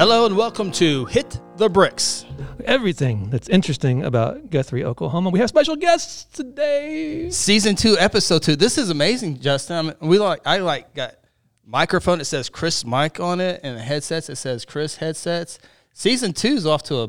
Hello and welcome to Hit the Bricks. Everything that's interesting about Guthrie, Oklahoma. We have special guests today. Season two, episode two. This is amazing, Justin. I mean, we like I like got microphone that says Chris mic on it and the headsets that says Chris headsets. Season two is off to a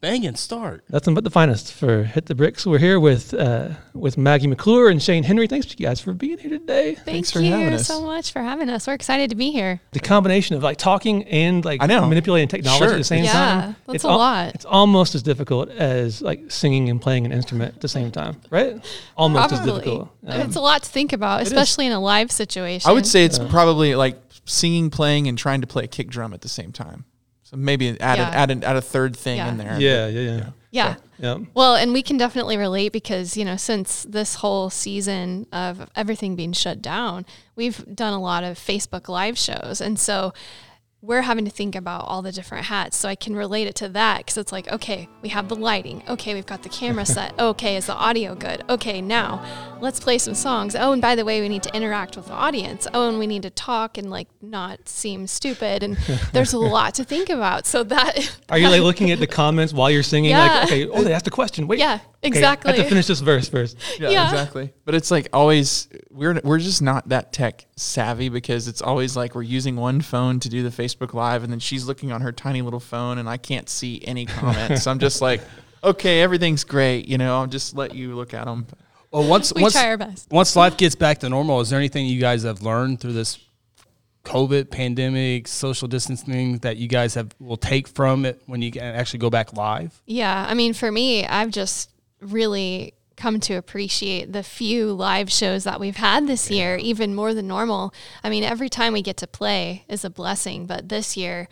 banging start. Nothing but the finest for Hit the Bricks. We're here with uh, with Maggie McClure and Shane Henry. Thanks to you guys for being here today. Thank Thanks for you having us. so much for having us. We're excited to be here. The combination of like talking and like I know. manipulating technology Sure. at the same Yeah, time. that's it's a al- lot. It's almost as difficult as like singing and playing an instrument at the same time, right? Almost as difficult. Um, it's a lot to think about, especially in a live situation. I would say it's probably like singing, playing, and trying to play a kick drum at the same time. So maybe add Yeah. a, add, an, add a third thing Yeah. in there. yeah, yeah, yeah. Yeah. Yeah. Well, and we can definitely relate because, you know, since this whole season of everything being shut down, we've done a lot of Facebook live shows. And so we're having to think about all the different hats. So I can relate it to that because it's like, okay, we have the lighting. Okay, we've got the camera set. Okay, is the audio good? Okay, now let's play some songs. Oh, and by the way, we need to interact with the audience. Oh, and we need to talk and like not seem stupid. And there's a lot to think about. So that, Are you like looking at the comments while you're singing? Yeah. Like, okay, oh, they asked a question. Wait. Yeah, okay, I have to finish this verse first. Yeah, Yeah. exactly. But it's like always we're we're just not that tech savvy because it's always like we're using one phone to do the Facebook live and then she's looking on her tiny little phone and I can't see any comments. so I'm just like, okay, everything's great, you know. I'll just let you look at them. Well, once we once try our best. once life gets back to normal, is there anything you guys have learned through this COVID pandemic, social distancing that you guys have will take from it when you can actually go back live? Yeah, I mean, for me, I've just really come to appreciate the few live shows that we've had this year, even more than normal. I mean, every time we get to play is a blessing, but this year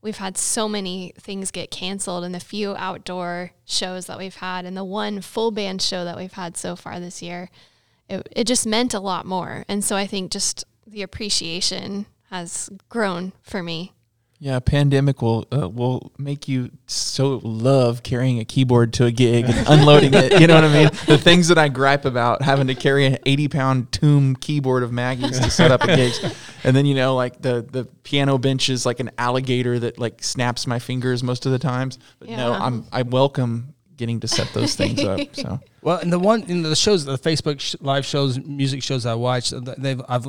we've had so many things get canceled and the few outdoor shows that we've had and the one full band show that we've had so far this year, it, it just meant a lot more. And so I think just the appreciation has grown for me. Yeah, pandemic will uh, will make you so love carrying a keyboard to a gig and unloading it. You know what I mean? The things that I gripe about having to carry an eighty pound tomb keyboard of Maggie's to set up a gig, and then you know like the the piano bench is like an alligator that like snaps my fingers most of the times. But no, I'm I welcome getting to set those things up. So Well, and the one in the shows, the Facebook sh- live shows, music shows I watch, they've I've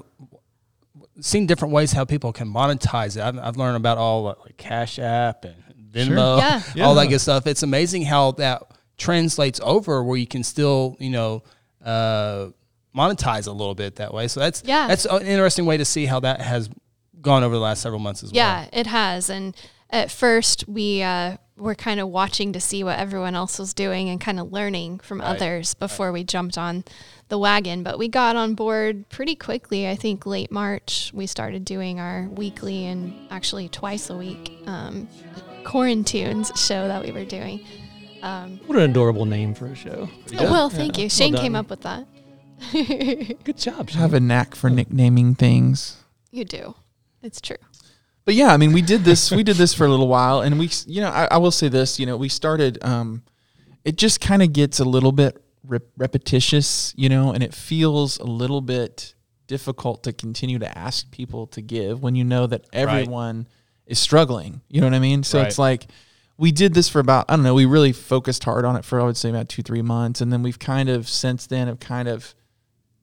seen different ways how people can monetize it. I've, I've learned about all uh, like Cash App and Venmo, Yeah. all that good stuff. It's amazing how that translates over where you can still, you know, uh, monetize a little bit that way. So that's Yeah. that's an interesting way to see how that has gone over the last several months as well. Yeah, it has. And at first, we uh, were kind of watching to see what everyone else was doing and kind of learning from others before we jumped on the wagon. But we got on board pretty quickly. I think late March, we started doing our weekly and actually twice a week um, Quarantunes show that we were doing. Um, What an adorable name for a show. well, thank you. Shane done. came up with that. Good job. I have a knack for nicknaming things. You do. It's true. But yeah, I mean, we did this. We did this for a little while, and we, you know, I, I will say this. You know, we started. Um, it just kind of gets a little bit rep- repetitious, you know, and it feels a little bit difficult to continue to ask people to give when you know that everyone is struggling. You know what I mean? So it's like we did this for about I don't know. We really focused hard on it for I would say about two three months, and then we've kind of since then have kind of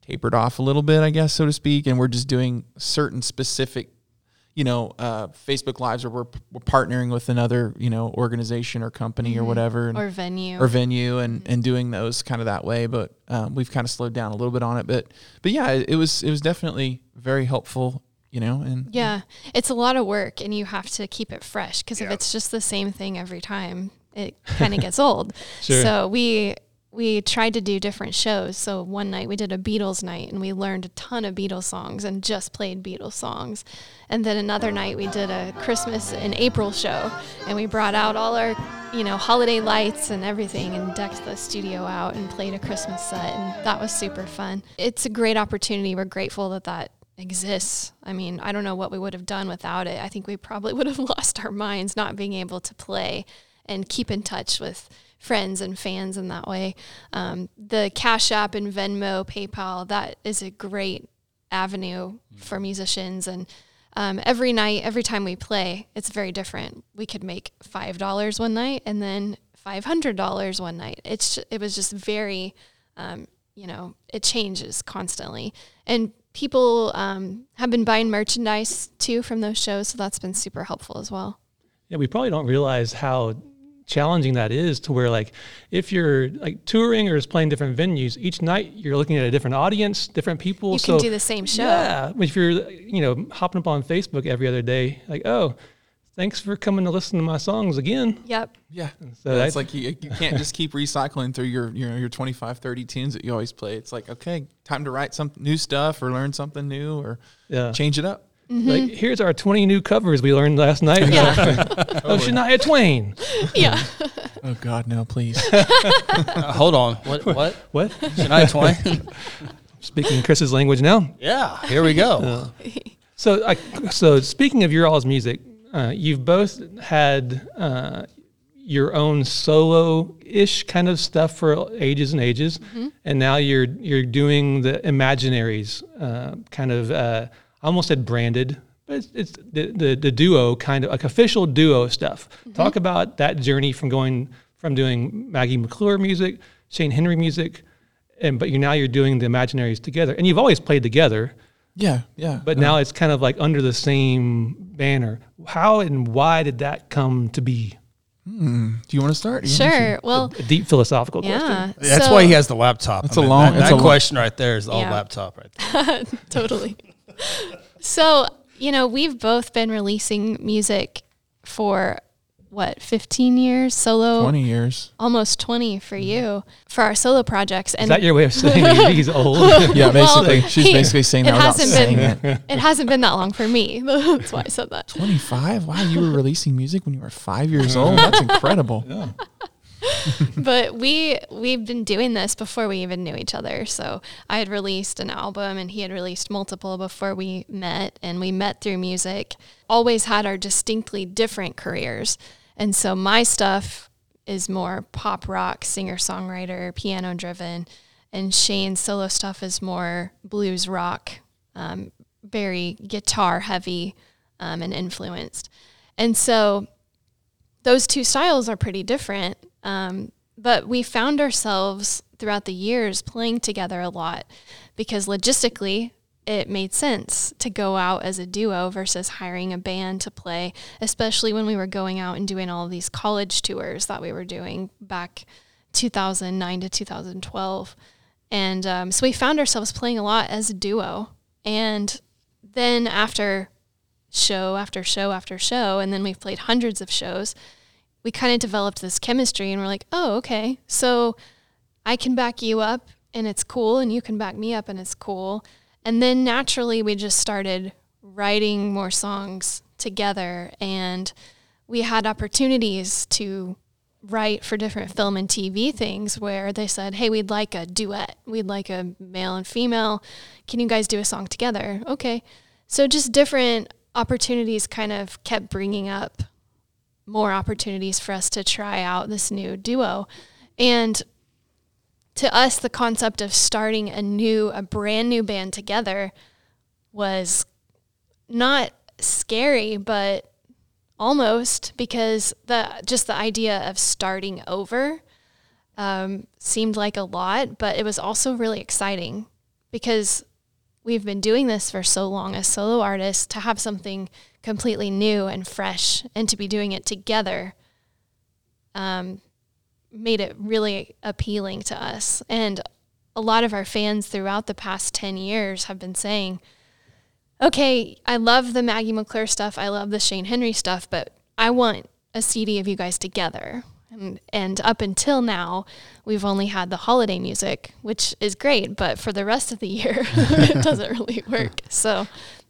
tapered off a little bit, I guess, so to speak, and we're just doing certain specific you know, uh, Facebook Lives where we're, we're partnering with another, you know, organization or company or whatever, and, Or venue. or venue, and and doing those kind of that way. But um, we've kind of slowed down a little bit on it. But but yeah, it, it was it was definitely very helpful, you know. And Yeah, it's a lot of work, and you have to keep it fresh because if it's just the same thing every time, it kind of gets old. Sure. So we we tried to do different shows. So one night we did a Beatles night, and we learned a ton of Beatles songs and just played Beatles songs. And then another night we did a Christmas and April show, and we brought out all our you know holiday lights and everything, and decked the studio out and played a Christmas set, and that was super fun. It's a great opportunity. We're grateful that that exists. I mean, I don't know what we would have done without it. I think we probably would have lost our minds not being able to play and keep in touch with friends and fans in that way. Um, the Cash App and Venmo, PayPal, that is a great avenue for musicians. And um, every night, every time we play, it's very different. We could make five dollars one night and then five hundred dollars one night. It's it was just very, um, you know, it changes constantly, and people um, have been buying merchandise too from those shows, so that's been super helpful as well. Yeah, we probably don't realize how challenging that is to where like if you're like touring or is playing different venues each night you're looking at a different audience different people You so can do the same show. yeah if you're you know hopping up on facebook every other day like oh thanks for coming to listen to my songs again Yep. Yeah. So So that's- it's like you, you can't just keep recycling through your your your 25 30 tunes that you always play. It's like, okay, time to write some new stuff or learn something new or yeah change it up. Like here's our 20 new covers we learned last night Yeah. oh shania twain yeah. Oh god, no, please. Uh, hold on. What? What? what Shania Twain? speaking chris's language now yeah. Here we go. So, I, so speaking of your all's music, uh, you've both had uh, your own solo-ish kind of stuff for ages and ages, and now you're you're doing the Imaginaries, uh, kind of. Uh, I almost said branded, but it's, it's the, the the duo kind of like official duo stuff. Talk about that journey from going from doing Maggie McClure music, Shane Henry music, and but you now you're doing the Imaginaries together, and you've always played together. Yeah, yeah. But now it's kind of like under the same banner. How and why did that come to be? do you want to start? Do you Sure. Well, A deep philosophical yeah. question. That's So- why he has the laptop. That's a long- That, that's that a long- question right there is all Yeah. laptop right there. totally. So, you know, we've both been releasing music for what, 15 years solo? 20 years. Almost 20 for you for our solo projects. and Is that your way of saying he's old? Yeah, Well, basically. She's he- basically saying it that without hasn't saying been- it. it hasn't been that long for me. That's why I said that. 25? Wow, you were releasing music when you were five years old? That's incredible. but we we've been doing this before we even knew each other. So I had released an album and he had released multiple before we met and we met through music. Always had our distinctly different careers. And so my stuff is more pop rock, singer-songwriter, piano driven and Shane's solo stuff is more blues rock, um, very guitar heavy um, and influenced. And so those two styles are pretty different. Um, but we found ourselves throughout the years playing together a lot because logistically it made sense to go out as a duo versus hiring a band to play, especially when we were going out and doing all these college tours that we were doing back 2009 to 2012. And um, so we found ourselves playing a lot as a duo. And then after show after show after show, and then we've played hundreds of shows, we kind of developed this chemistry and we're like, oh, okay. So I can back you up and it's cool, and you can back me up and it's cool. And then naturally, we just started writing more songs together, and we had opportunities to write for different film and TV things where they said, Hey, we'd like a duet. We'd like a male and female. Can you guys do a song together? Okay. So just different opportunities kind of kept bringing up more opportunities for us to try out this new duo. And to us, the concept of starting a new, a brand new band together was not scary, but almost because the just the idea of starting over um, seemed like a lot, but it was also really exciting because we've been doing this for so long as solo artists to have something completely new and fresh and to be doing it together um, made it really appealing to us. And a lot of our fans throughout the past 10 years have been saying, okay, I love the Maggie McClure stuff. I love the Shane Henry stuff, but I want a CD of you guys together. And, and up until now, we've only had the holiday music, which is great, but for the rest of the year, it doesn't really work. So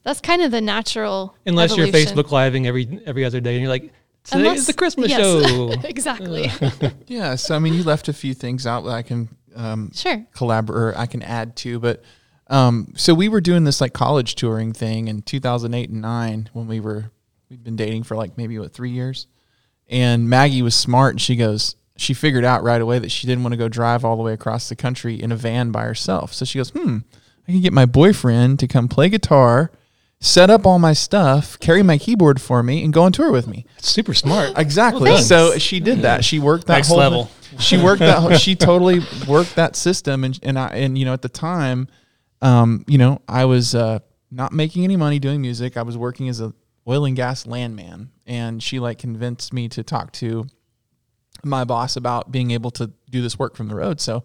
that's kind of the natural. Unless evolution. you're Facebook living every every other day and you're like, today Unless- is the Christmas yes. show. exactly. Yeah, so I mean, you left a few things out that I can um, sure. collaborate or I can add to, but um, so we were doing this like college touring thing in 2008 and 9 when we were we'd been dating for like maybe what 3 years. And Maggie was smart and she goes she figured out right away that she didn't want to go drive all the way across the country in a van by herself. So she goes, "Hmm, I can get my boyfriend to come play guitar set up all my stuff, carry my keyboard for me, and go on tour with me. It's super smart. Exactly. Well, so she did that. She worked that Next whole level. She worked that. whole- She totally worked that system, and and I and you know at the time, um, you know I was uh, not making any money doing music. I was working as a oil and gas landman, and she like convinced me to talk to my boss about being able to do this work from the road. So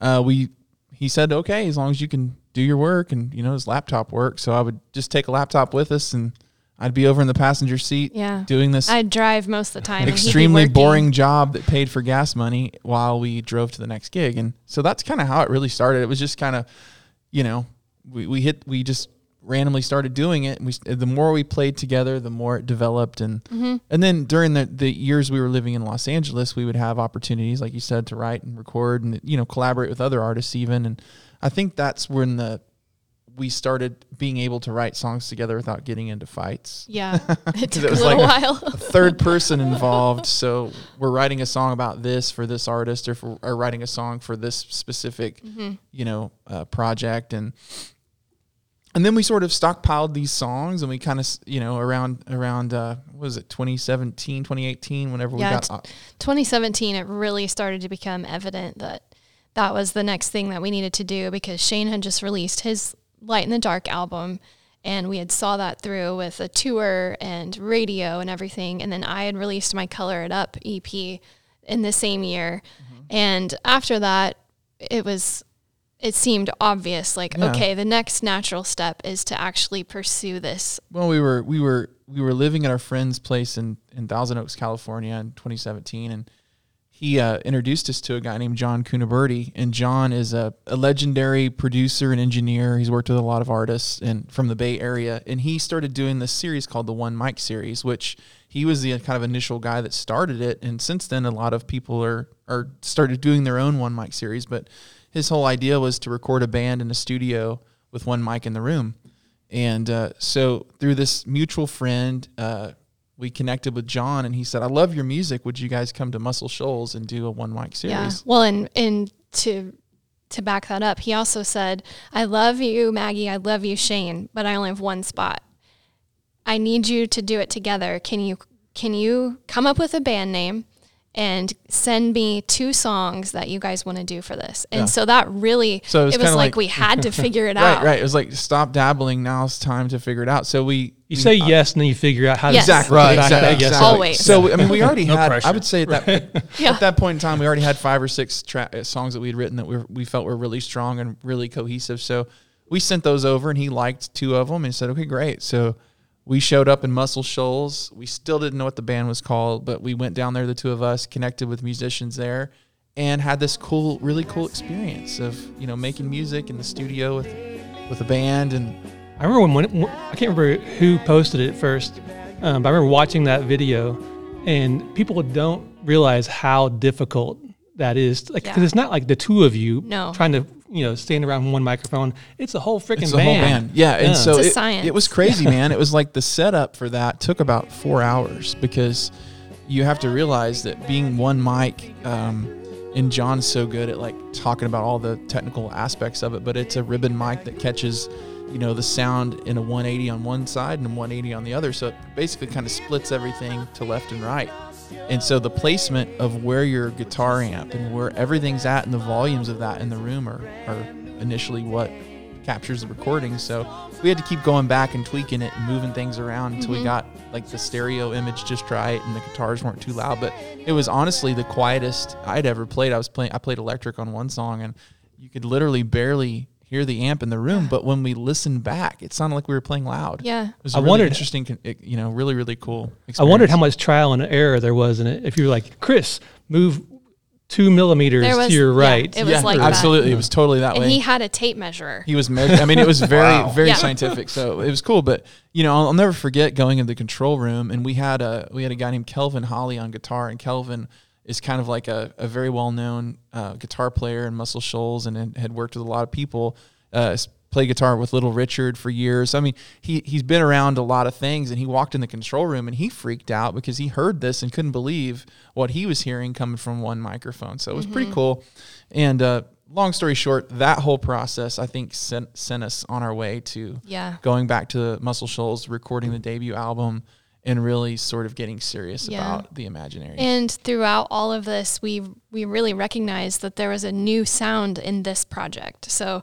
uh, we he said okay as long as you can do your work and you know his laptop work. So I would just take a laptop with us and I'd be over in the passenger seat Yeah. doing this I'd drive most of the time. extremely boring job that paid for gas money while we drove to the next gig. And so that's kind of how it really started. It was just kind of, you know, we, we hit, we just randomly started doing it. And we, the more we played together, the more it developed. And, Mm-hmm. and then during the, the years we were living in Los Angeles, we would have opportunities, like you said, to write and record and, you know, collaborate with other artists even. And I think that's when the, we started being able to write songs together without getting into fights Yeah. It took it a little like while. a third person involved. So we're writing a song about this for this artist, or for or writing a song for this specific, Mm-hmm. you know, uh, project, and and then we sort of stockpiled these songs, and we kind of, you know, around around uh, what was it 2017, 2018, whenever Yeah, we got. 2017, it really started to become evident that that was the next thing that we needed to do because Shane had just released his Light in the Dark album. And we had saw that through with a tour and radio and everything. And then I had released my Color It Up EP in the same year. Mm-hmm. And after that, it was, it seemed obvious like, Yeah. okay, the next natural step is to actually pursue this. Well, we were we were we were living at our friend's place in in Thousand Oaks, California, in 2017, and he uh, introduced us to a guy named John Cuniberti. And John is a, a legendary producer and engineer. He's worked with a lot of artists and from the Bay Area. And he started doing this series called the One Mic series, which he was the kind of initial guy that started it. And since then, a lot of people are are started doing their own One Mic series. But his whole idea was to record a band in a studio with one mic in the room. And uh, so through this mutual friend, uh, we connected with John, and he said, "I love your music. Would you guys come to Muscle Shoals and do a one mic series? Yeah. series?" Well, and and to to back that up, he also said, "I love you, Maggie. I love you, Shane, but I only have one spot. I need you to do it together. Can you can you come up with a band name?" And send me two songs that you guys want to do for this, and Yeah. so that really So it was it was like, like- we had to figure it Right, out. right. It was like stop dabbling. Now it's time to figure it out. So we You we- say yes, and then you figure out how to Yes. exactly Right, back exactly. that yes exactly. Always. So I mean, we already No had. I would say at that Yeah. at that point in time, we already had five or six tra- uh, songs that we'd written that we were, we felt were really strong and really cohesive. So we sent those over, and he liked two of them, and said, "Okay, great." So we showed up in Muscle Shoals. We still didn't know what the band was called, but we went down there, the two of us, connected with musicians there, and had this cool, really cool experience of you know making music in the studio with with a band and I remember when, when I can't remember who posted it first, um, but I remember watching that video, and people don't realize how difficult that is. Like, because Yeah. it's not like the two of you No. trying to you know stand around one microphone. It's a whole freaking It's the band. whole band. Yeah, and Yeah. so It's a it, it was crazy, man. it was like the setup for that took about four hours because you have to realize that being one mic, um, and John's so good at like talking about all the technical aspects of it, but it's a ribbon mic that catches, you know, the sound in a 180 on one side and a 180 on the other. So it basically kind of splits everything to left and right. And so the placement of where your guitar amp and where everything's at and the volumes of that in the room are, are initially what captures the recording. So we had to keep going back and tweaking it and moving things around until we mm-hmm. got like the stereo image just right and the guitars weren't too loud. But it was honestly the quietest I'd ever played. I was playing I played electric on one song and you could literally barely hear the amp in the room. But when we listened back, it sounded like we were playing loud. Yeah. It was I a really wondered- interesting, you know, really, really cool. I wondered how much trial and error there was in it. If you were like, Chris, move two millimeters was- to your yeah, right. it was yeah, like that. absolutely. It was totally that And way. he had a tape measure. He was measured. I mean, it was very, Wow. very Yeah. scientific. So it was cool. But you know, I'll, I'll never forget going in the control room, and we had a we had a guy named Kelvin Holly on guitar, and Kelvin is kind of like a, a very well known uh, guitar player in Muscle Shoals, and, had worked with a lot of people. Uh, played guitar with Little Richard for years. I mean, he he's been around a lot of things, and he walked in the control room and he freaked out because he heard this and couldn't believe what he was hearing coming from one microphone. So it was pretty cool. And uh, long story short, that whole process I think sent sent us on our way to Yeah. going back to Muscle Shoals, recording the debut album, and really sort of getting serious Yeah. about the imaginary. And throughout all of this, we we really recognized that there was a new sound in this project. So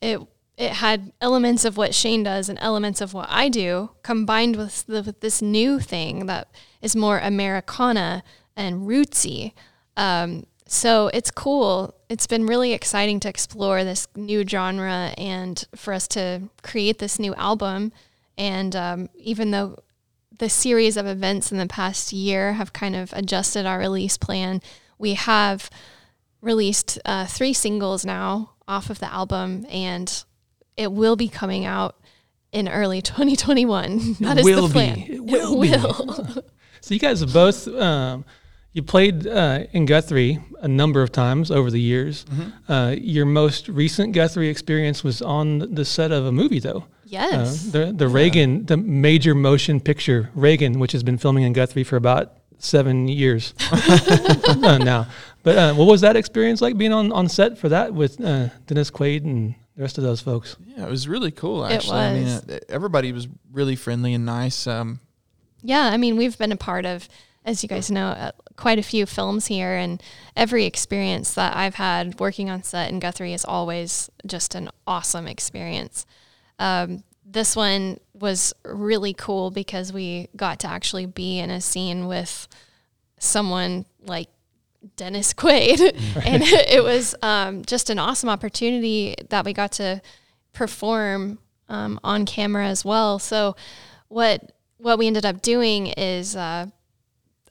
it it had elements of what Shane does and elements of what I do combined with, the, with this new thing that is more Americana and rootsy. Um, so it's cool. It's been really exciting to explore this new genre and for us to create this new album. And um, even though the series of events in the past year have kind of adjusted our release plan. We have released uh, three singles now off of the album, and it will be coming out in early 2021. That is will the plan. be. It will be. So you guys have both um, you played uh, in Guthrie a number of times over the years. Mm-hmm. Uh, your most recent Guthrie experience was on the set of a movie, though. Yes. Uh, the the Reagan, the major motion picture Reagan, which has been filming in Guthrie for about seven years uh, now. But uh, what was that experience like being on, on set for that with uh, Dennis Quaid and the rest of those folks? yeah, it was really cool. It Actually, I mean, uh, everybody was really friendly and nice. Um, Yeah, I mean, we've been a part of, as you guys know, uh, quite a few films here, and every experience that I've had working on set in Guthrie is always just an awesome experience. Um, this one was really cool because we got to actually be in a scene with someone like Dennis Quaid, and it was um, just an awesome opportunity that we got to perform um, on camera as well. So, what what we ended up doing is uh,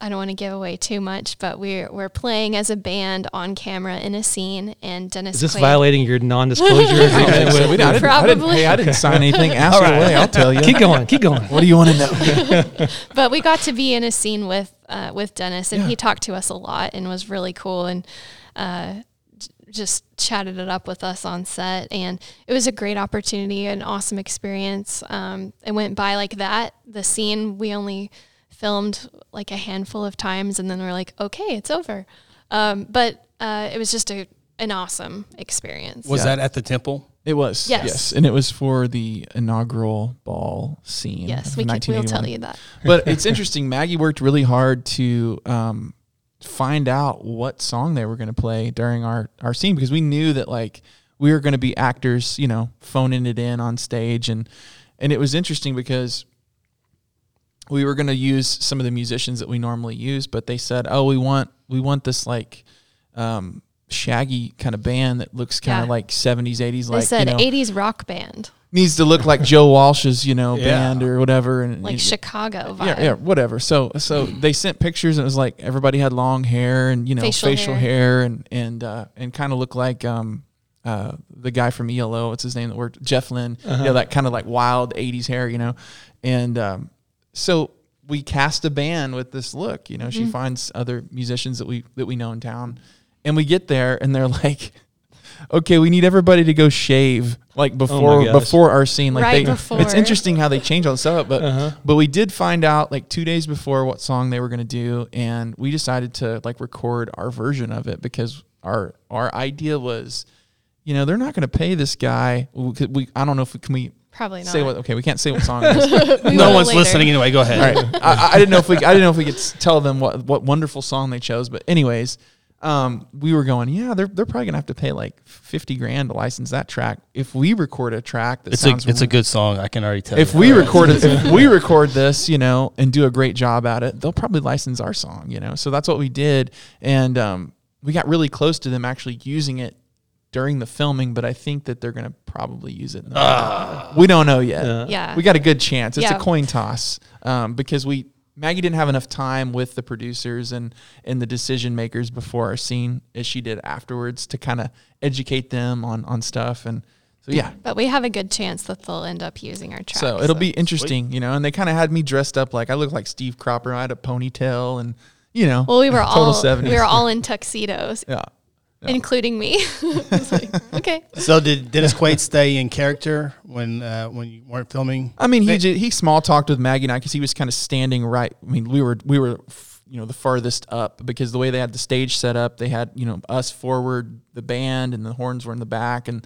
I don't want to give away too much, but we're we're playing as a band on camera in a scene, and Dennis Is this Quaid. violating your non-disclosure I agreement? so. We didn't- I didn't- I didn't- Probably. hey, I didn't sign anything. Ask it away. I'll tell you. keep going, keep going. What do you want to know? but we got to be in a scene with uh, with Dennis, and Yeah. he talked to us a lot and was really cool and uh, just chatted it up with us on set. And it was a great opportunity, an awesome experience. Um, it went by like that. The scene we only filmed like a handful of times, and then we're like, okay, it's over. Um, but uh, it was just a an awesome experience. Was Yeah. that at the temple? It was. Yes. Yes. And it was for the inaugural ball scene. yes, we can, we'll tell you that. but it's interesting. Maggie worked really hard to um, find out what song they were going to play during our, our scene because we knew that like we were going to be actors, you know, phoning it in on stage, and and it was interesting because we were going to use some of the musicians that we normally use, but they said, oh, we want we want this like. Um, shaggy kind of band that looks kind of Yeah. like 70s 80s They like said you know 80s rock band, needs to look like Joe Walsh's you know Yeah. band or whatever and like and- Chicago vibe. yeah, yeah, whatever. So, so they sent pictures, and it was like everybody had long hair and you know Facial facial, hair. hair. and and uh, and kind of looked like um uh the guy from ELO. What's his name that worked? Jeff Lynne. Uh-huh. Yeah, that kind of like wild '80s hair, you know. And um, so we cast a band with this look. You know, Mm-hmm. she finds other musicians that we that we know in town, and we get there, and they're like. Okay, we need everybody to go shave like before gosh. before our scene. Like Right they, before. it's interesting how they change all the stuff, but Uh-huh. but we did find out like two days before what song they were going to do, and we decided to like record our version of it because our our idea was, you know, they're not going to pay this guy. We, could- we I don't know if we can we Probably not. say what. Okay, we can't say what song it is. We no will one's later. listening anyway. Go ahead. All right, I, I didn't know if we I didn't know if we could s- tell them what what wonderful song they chose, but anyways. Um, we were going, yeah, they're, they're probably gonna have to pay like fifty grand to license that track. If we record a track that It's a sounds it's a good song. I can already tell. if you. we record it, if we record this, you know, and do a great job at it, they'll probably license our song, you know. So that's what we did, and um, we got really close to them actually using it during the filming. But I think that they're gonna probably use it. in the- we don't know yet. Yeah. Yeah. We got a good chance. It's Yeah. a coin toss um, because we Maggie didn't have enough time with the producers and and the decision makers before our scene as she did afterwards to kind of educate them on on stuff and so yeah But we have a good chance that they'll end up using our track. so it'll be interesting, you know. And they kind of had me dressed up like I look like Steve Cropper. I had a ponytail, and you know, Well, we were total all 70s. we were all in tuxedos, yeah. Yeah. including me. Like, okay. So did Dennis Quaid stay in character when uh, when you weren't filming? I mean, he They- he small talked with Maggie and I because he was kind of standing right. I mean, we were we were you know the farthest up because the way they had the stage set up, they had you know us forward, the band, and the horns were in the back, and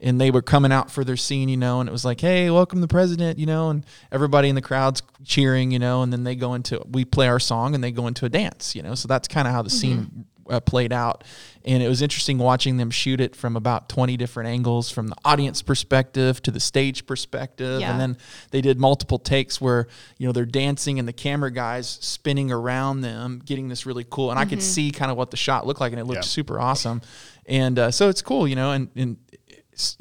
and they were coming out for their scene, you know, and it was like, hey, welcome the president, you know, and everybody in the crowd's cheering, you know, and then they go into we play our song and they go into a dance, you know, so that's kind of how the scene uh, played out. And it was interesting watching them shoot it from about 20 different angles from the audience perspective to the stage perspective. Yeah. And then they did multiple takes where, you know, they're dancing and the camera guys spinning around them, getting this really cool. And I could see kind of what the shot looked like and it looked Yeah. super awesome. And uh, so it's cool, you know, and, and it's,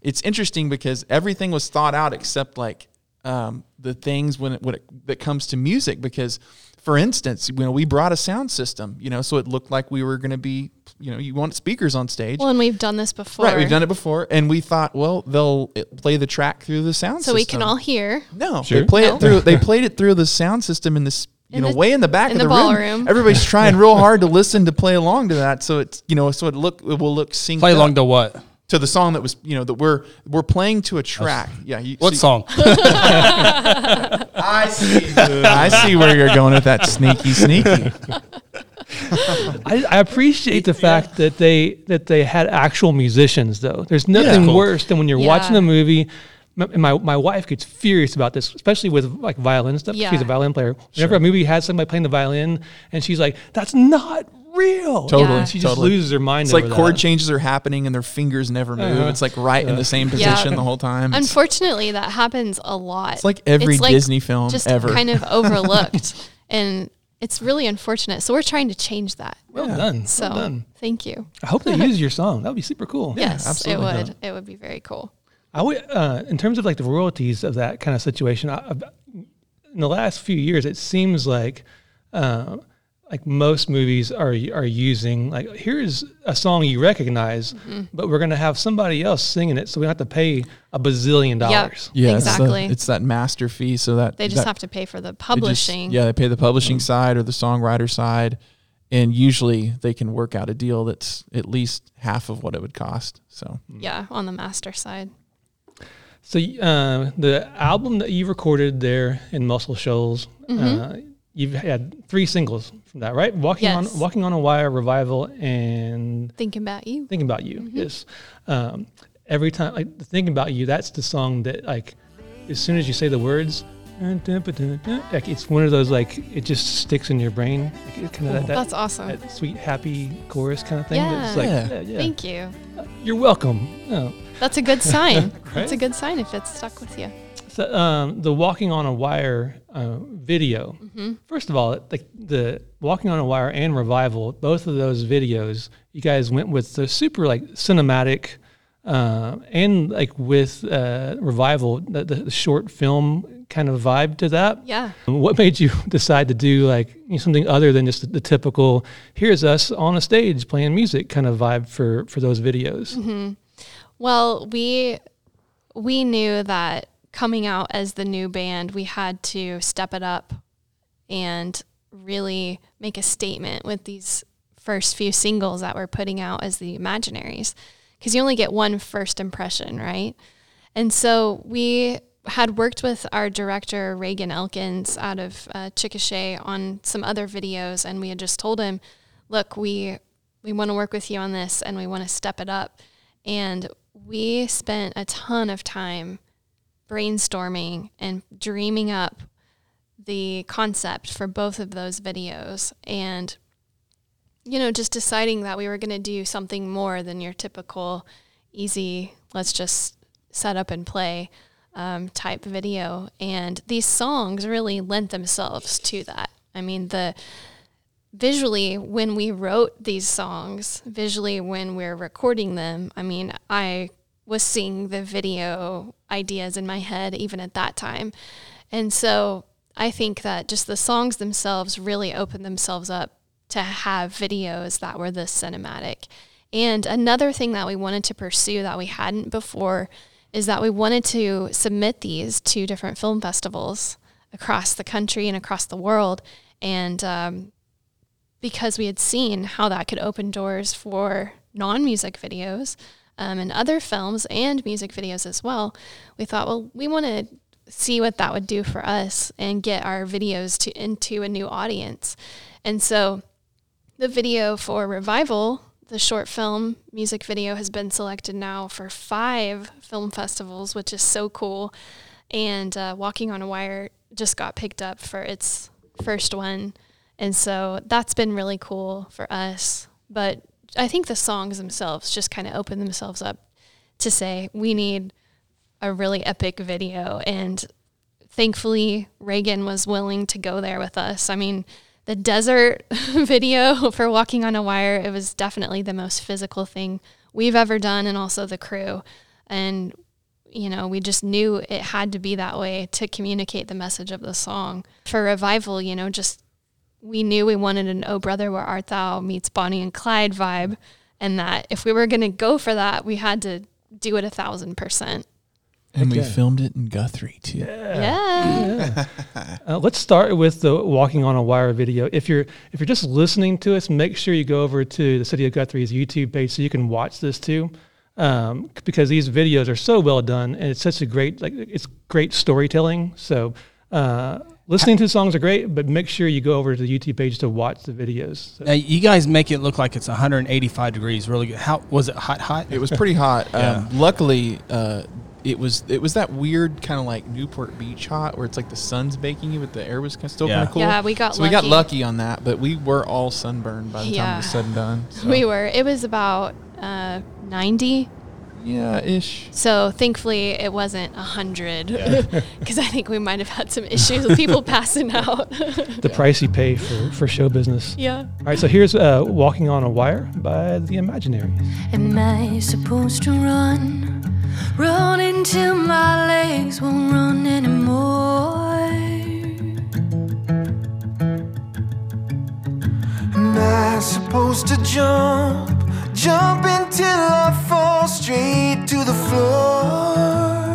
it's interesting because everything was thought out except like um, the things when it, when it that comes to music because for instance you know we brought a sound system you know so it looked like we were going to be you know you want speakers on stage Well, and we've done this before. right we've done it before and we thought well they'll eh, play the track through the sound So system we can all hear. no Sure. they play No? it through they played it through the sound system in this you In know the- way in the back in of the, the room. ballroom. everybody's trying real hard to listen to play along to that so it's you know so it look it will look synced Play up along to what? To the song that was you know that we're we're playing to a track. Yeah, you, What so song? I see. I see where you're going with that sneaky, sneaky. I, I appreciate the fact that they that they had actual musicians though. There's nothing Cool. worse than when you're Yeah. watching a movie. And my, my wife gets furious about this, especially with like violin stuff. She's a violin player. Whenever a movie has somebody playing the violin, and she's like, "That's not real." Totally, Yeah. She just totally. loses her mind. It's like over chord that. changes are happening and their fingers never move. Uh-huh. It's like right in the same Yeah. position the whole time. It's, Unfortunately, that happens a lot. it's like every It's like Disney film just ever. kind of overlooked, and it's really unfortunate. So we're trying to change that. Well done. So well done. thank you. I hope they use your song. That would be super cool. yes, absolutely. it would. It would be very cool. I would, uh, in terms of like the royalties of that kind of situation, I, in the last few years, it seems like, uh, like most movies are are using like here's a song you recognize, Mm-hmm. but we're gonna have somebody else singing it, so we don't have to pay a bazillion dollars. yeah, exactly. It's, the, it's that master fee. So that They just that- have to pay for the they just- publishing. yeah, they pay the publishing side or the songwriter side, and usually they can work out a deal that's at least half of what it would cost. So Yeah, on the master side. So uh, the album that you recorded there in Muscle Shoals, uh, you've had three singles from that, right? Walking Yes. on Walking on a Wire, Revival, and Thinking about you. thinking about you yes um, every time like thinking about you that's the song that like as soon as you say the words like it's one of those like it just sticks in your brain like it kind of that, that, That's awesome. that sweet happy chorus kind of thing Yeah. that's like Yeah. yeah, yeah. Thank you. you're welcome oh. That's a good sign. That's a good sign if it's stuck with you. So, um, the walking on a wire uh, video Mm-hmm. first of all the, the walking on a wire and revival both of those videos you guys went with the super like cinematic uh, and like with uh, revival the, the, the short film kind of vibe to that Yeah. what made you decide to do like you know, something other than just the, the typical here's us on a stage playing music kind of vibe for for those videos Mm-hmm. Well, we we knew that coming out as the new band, we had to step it up and really make a statement with these first few singles that we're putting out as the Imaginaries, because you only get one first impression, right? And so we had worked with our director Reagan Elkins out of uh, Chickasha on some other videos, and we had just told him, "Look, we we want to work with you on this, and we want to step it up." And we spent a ton of time brainstorming and dreaming up the concept for both of those videos, and you know, just deciding that we were going to do something more than your typical easy, let's just set up and play um, type video. And these songs really lent themselves to that. I mean, the visually, when we wrote these songs, visually, when we're recording them, I mean, I was seeing the video ideas in my head even at that time. And so I think that just the songs themselves really opened themselves up to have videos that were this cinematic. And another thing that we wanted to pursue that we hadn't before is that we wanted to submit these to different film festivals across the country and across the world. And um, because we had seen how that could open doors for non music videos um, and other films and music videos as well, we thought, well, we want to see what that would do for us and get our videos to into a new audience. And so the video for Revival, the short film music video has been selected now for 5 film festivals, which is so cool. And uh, Walking on a Wire just got picked up for its first one. And so that's been really cool for us. But I think the songs themselves just kind of open themselves up to say we need a really epic video and thankfully Reagan was willing to go there with us. I mean, the desert video for walking on a wire, it was definitely the most physical thing we've ever done and also the crew. And you know, we just knew it had to be that way to communicate the message of the song. For revival, you know, just we knew we wanted an Oh Brother Where Art Thou meets Bonnie and Clyde vibe and that if we were going to go for that, we had to do it a thousand percent. And we filmed it in Guthrie too. Yeah. Uh, let's start with the walking on a wire video. If you're if you're just listening to us, make sure you go over to the City of Guthrie's YouTube page so you can watch this too, um, because these videos are so well done and it's such a great like it's great storytelling. So uh, listening to the songs are great, but make sure you go over to the YouTube page to watch the videos. So- Now, you guys make it look like it's 185 degrees. Really good. How was it? Hot, hot. It was pretty hot. Yeah. Um, luckily, uh, it was it was that weird kind of like Newport Beach hot, where it's like the sun's baking you, but the air was kinda still Yeah. kind of cool. Yeah, we got so we got lucky. lucky on that, but we were all sunburned by the time Yeah. it was said and done. So. We were. It was about uh, 90. Yeah, ish. So thankfully it wasn't a 100 because I think we might have had some issues with people passing out. the price you pay for, for show business. yeah. All right, so here's uh, Walking on a Wire by The Imaginaries. Am I supposed to run? Run until my legs won't run anymore. Am I supposed to jump? Jump until I fall straight to the floor.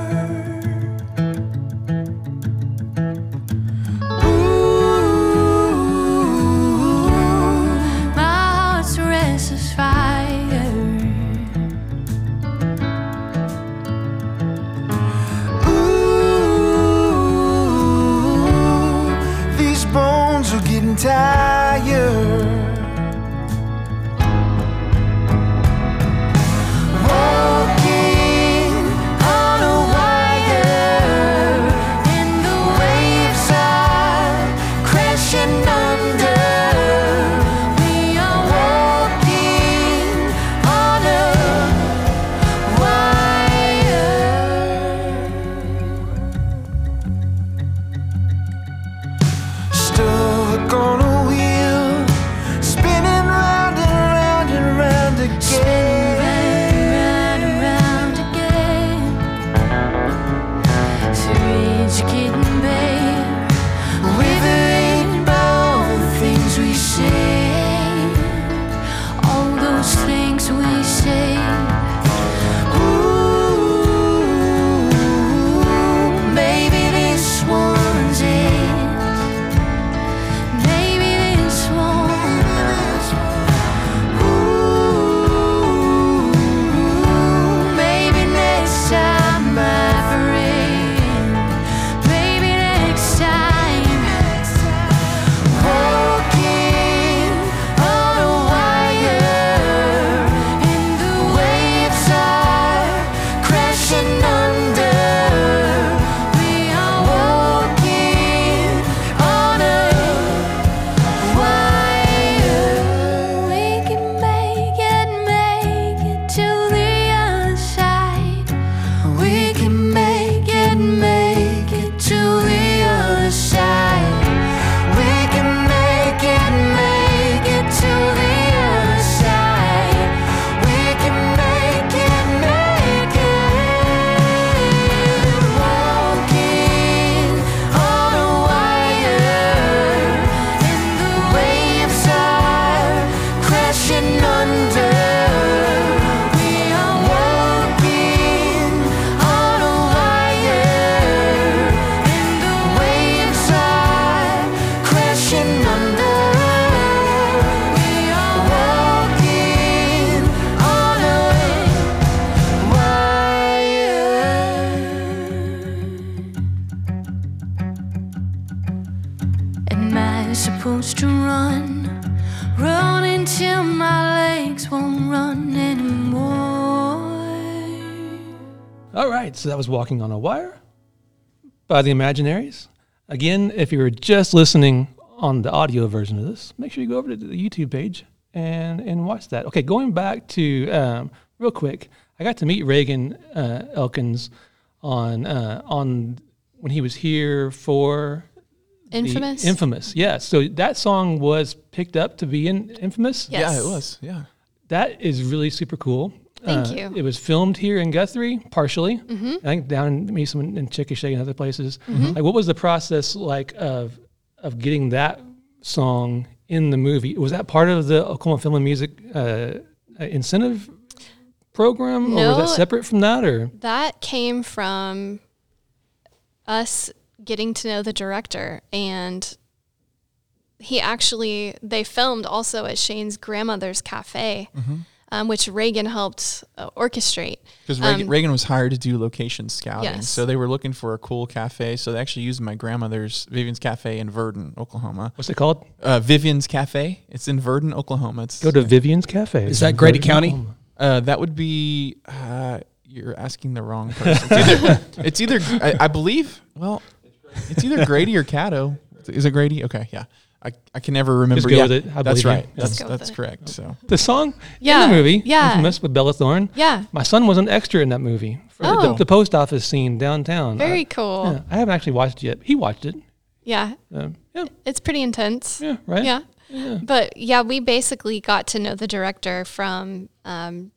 That was Walking on a Wire by the Imaginaries. Again, if you were just listening on the audio version of this, make sure you go over to the YouTube page and, and watch that. Okay, going back to um, real quick, I got to meet Reagan uh, Elkins on uh, on when he was here for the Infamous. Infamous, yeah. So that song was picked up to be in Infamous. Yes. Yeah, it was. Yeah. That is really super cool. Thank Uh, you. It was filmed here in Guthrie, partially. I think down in Mason and Chickasha and other places. Mm-hmm. Like, what was the process like of of getting that song in the movie? Was that part of the Oklahoma Film and Music uh, uh, incentive program, or was that separate from that? Or That came from us getting to know the director and he actually they filmed also at Shane's grandmother's cafe, um, which Reagan helped uh, orchestrate. Because Reagan, Um, Reagan was hired to do location scouting. Yes. So they were looking for a cool cafe. So they actually used my grandmother's Vivian's Cafe in Verden, Oklahoma. what's it called? Uh, Vivian's Cafe. It's in Verden, Oklahoma. It's Go to Vivian's Cafe. Is that Grady County? Uh, that would be. Uh, you're asking the wrong person. It's either, it's either I, I believe. Well, it's either Grady or Caddo. Is it Grady? Okay, yeah. I, I can never remember. go yeah, with it. I that's believe you. right. Yeah. That's Just go with that's it. correct. So The song Yeah, in the movie, yeah. Infamous with Bella Thorne. Yeah, My son was an extra in that movie for the, Oh. the post office scene downtown. very I, cool. yeah, I haven't actually watched it yet. He watched it. Yeah, Um, yeah, it's pretty intense. yeah, right. Yeah. But yeah, we basically got to know the director from um,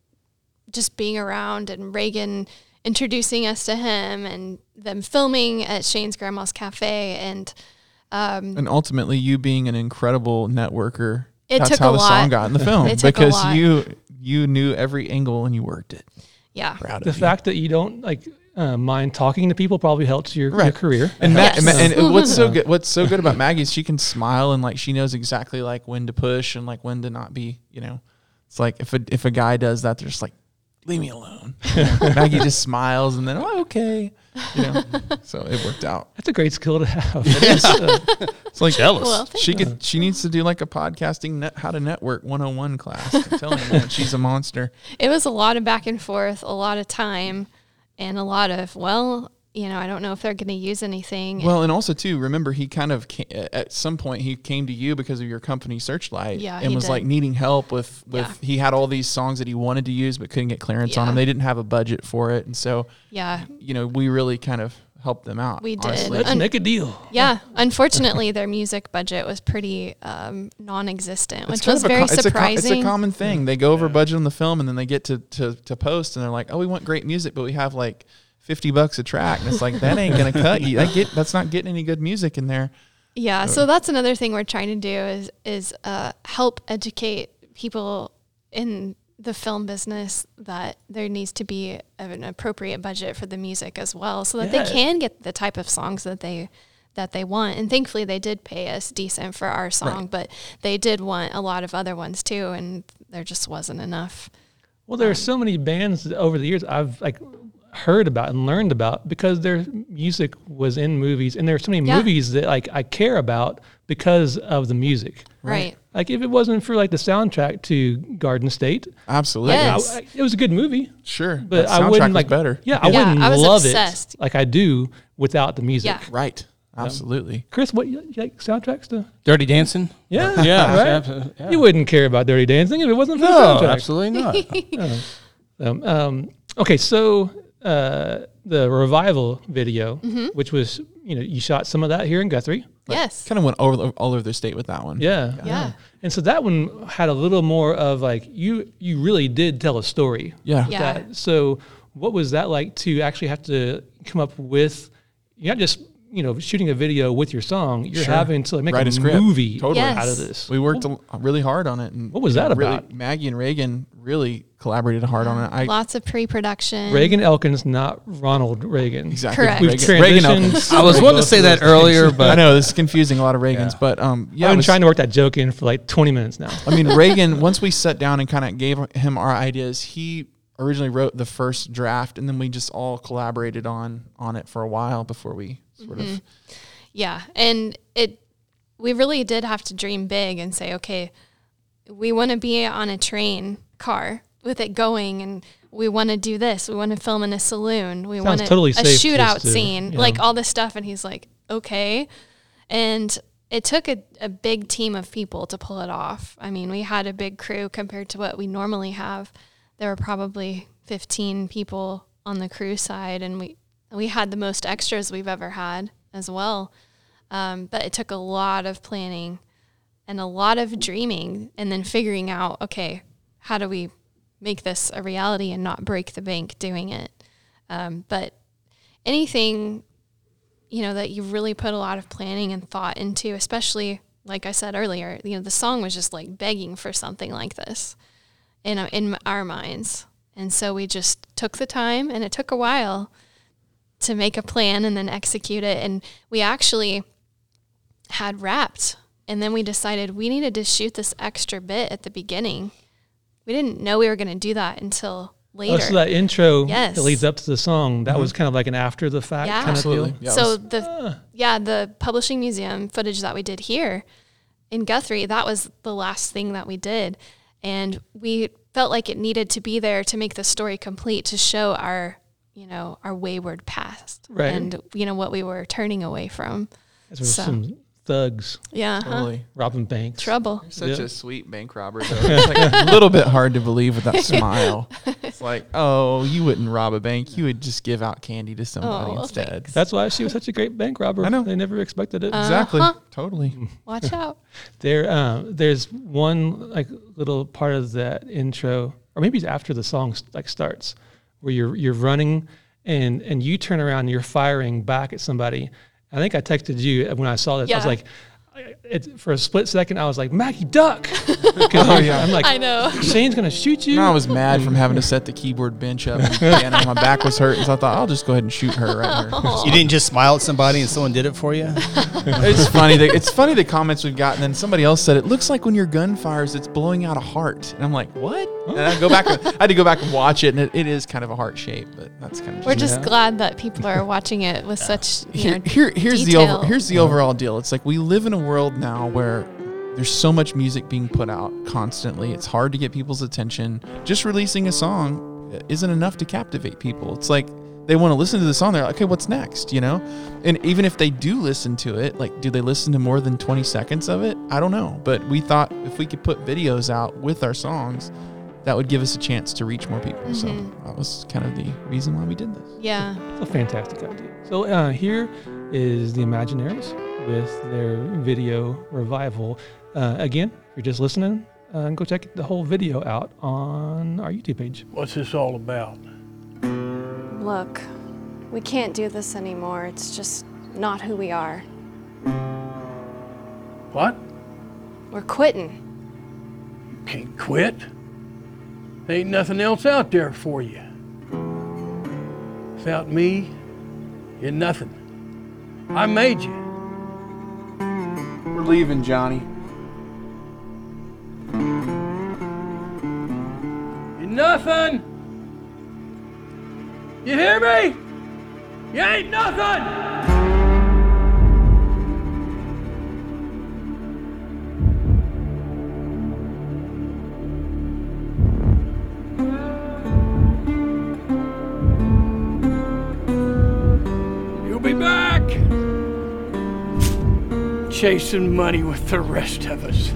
just being around and Reagan introducing us to him and them filming at Shane's Grandma's Cafe. And um, and ultimately, you being an incredible networker. It that's took how a the lot. song got in the film It took a because lot. you you knew every angle and you worked it. yeah, Proud The of you. fact that you don't like uh, mind talking to people probably helps your, your career. And, Ma- Yes. and, and what's so good what's so good about Maggie is she can smile and like she knows exactly like when to push and like when to not be, you know. It's like if a if a guy does that, they're just like, leave me alone. Maggie just smiles and then oh okay. You know. so it worked out. That's a great skill to have. It is, uh, It's like Jealous. Well, thank she could she needs to do like a podcasting net, how to network 101 class. I'm telling you, man, she's a monster. it was a lot of back and forth, a lot of time, and a lot of, well, you know, I don't know if they're going to use anything. Well, and also too, remember he kind of came, at some point he came to you because of your company Searchlight, Yeah, and was did. like needing help with with. Yeah. He had all these songs that he wanted to use but couldn't get clearance on them. They didn't have a budget for it, and so yeah, you know we really kind of helped them out. We did. honestly. let's Un- make a deal. yeah. Unfortunately, their music budget was pretty um, non-existent, It's which was of a very it's a co- surprising. it's a common thing. They go over budget on the film, and then they get to, to to post, and they're like, "Oh, we want great music, but we have like fifty bucks a track," and it's like that ain't gonna cut you. That get that's not getting any good music in there. Yeah, so that's another thing we're trying to do is is uh, help educate people in the film business that there needs to be an appropriate budget for the music as well, so that Yeah. they can get the type of songs that they that they want. And thankfully, they did pay us decent for our song, but they did want a lot of other ones too, and there just wasn't enough. Well, there are so many bands over the years I've like heard about and learned about because their music was in movies, and there are so many Yeah. movies that like I care about because of the music. Right. Like if it wasn't for like the soundtrack to Garden State, Absolutely, Yes. I- I- it was a good movie, sure, but I wouldn't like better. Yeah, I Yeah, wouldn't I love obsessed. it like I do without the music. Yeah. right. Absolutely. Chris, what you, you like soundtracks to? Dirty Dancing. Yeah, Yeah, right? yeah. You wouldn't care about Dirty Dancing if it wasn't for No, the soundtrack. absolutely not. Um, um, okay, so uh, the revival video, Mm-hmm. which was you know you shot some of that here in Guthrie. Yes. Kind of went over all over the state with that one. Yeah, Yeah. And so that one had a little more of like you you really did tell a story. Yeah. Yeah. That, so what was that like to actually have to come up with? You're not just you know shooting a video with your song. You're Sure. having to like make Write a, a script. movie Totally. Yes. out of this. We worked a, really hard on it. And What was you know, that really, about? Maggie and Reagan really collaborated hard on it. I Lots of pre-production. Reagan Elkins, not Ronald Reagan. exactly Correct. We've Reagan, Reagan transitioned. Elkins. I was wanting to say that earlier, but I know this is confusing a lot of Reagans, Yeah. but um, yeah, I've been was- trying to work that joke in for like 20 minutes now. I mean, Reagan. Once we sat down and kind of gave him our ideas, he originally wrote the first draft, and then we just all collaborated on on it for a while before we sort Mm-hmm. of. Yeah, and it we really did have to dream big and say, okay, we want to be on a train car with it going and we want to do this. We want to film in a saloon. We want to, totally a shootout to, scene, like all this stuff. And he's like, okay. And it took a, a big team of people to pull it off. I mean, we had a big crew compared to what we normally have. There were probably 15 people on the crew side, and we we had the most extras we've ever had as well. Um, but it took a lot of planning and a lot of dreaming, and then figuring out, okay, how do we make this a reality and not break the bank doing it? Um, but anything you know that you really put a lot of planning and thought into especially like i said earlier you know the song was just like begging for something like this in in our minds and so we just took the time and it took a while to make a plan and then execute it and we actually had wrapped and then we decided we needed to shoot this extra bit at the beginning we didn't know we were going to do that until later Oh, so that intro Yes. that leads up to the song, that mm-hmm. was kind of like an after the fact Yeah. kind Absolutely. of deal. Yeah, so was- the yeah the publishing museum footage that we did here in Guthrie that was the last thing that we did and we felt like it needed to be there to make the story complete to show our you know our wayward past Right. and you know what we were turning away from As we so. some thugs yeah huh? Robbing banks. trouble Such Yeah. a sweet bank robber. Though. It's like a little bit hard to believe with that smile. It's like, oh, you wouldn't rob a bank. You would just give out candy to somebody Oh, instead. thanks. That's why she was such a great bank robber. I know. They never expected it. Exactly. Uh-huh. Totally. watch out There, uh, there's one like little part of that intro, or maybe it's after the song like starts, where you're you're running and and you turn around and you're firing back at somebody. I think I texted you when I saw this. I was like, it, for a split second, I was like, Maggie, duck! oh yeah. I'm like, I know Shane's gonna shoot you. No, I was mad from having to set the keyboard bench up. And piano. my back was hurting, so I thought I'll just go ahead and shoot her right here. You didn't just smile at somebody and someone did it for you. it's funny. The, it's funny the comments we've gotten. Then somebody else said it looks like when your gun fires, it's blowing out a heart. And I'm like, what? And I go back. I had to go back and watch it, and it, it is kind of a heart shape, but that's kind of we're just Yeah. glad that people are watching it with such you here, know, here here's the over, here's the overall deal. It's like we live in a world now where there's so much music being put out constantly. It's hard to get people's attention. Just releasing a song isn't enough to captivate people. It's like they want to listen to the song. They're like, okay, what's next? You know? And even if they do listen to it, like, do they listen to more than 20 seconds of it? I don't know. But we thought if we could put videos out with our songs, that would give us a chance to reach more people. So that was kind of the reason why we did this. yeah It's a fantastic idea. So uh, here is the Imaginaries with their video revival. Uh, again, if you're just listening, uh, go check the whole video out on our YouTube page. What's this all about? look we can't do this anymore it's just not who we are What? we're quitting You Can't quit. There ain't nothing else out there for you. Without me, you're nothing. I made you. Leaving, Johnny. You're nothing. You hear me? You ain't nothing. Chasing money with the rest of us.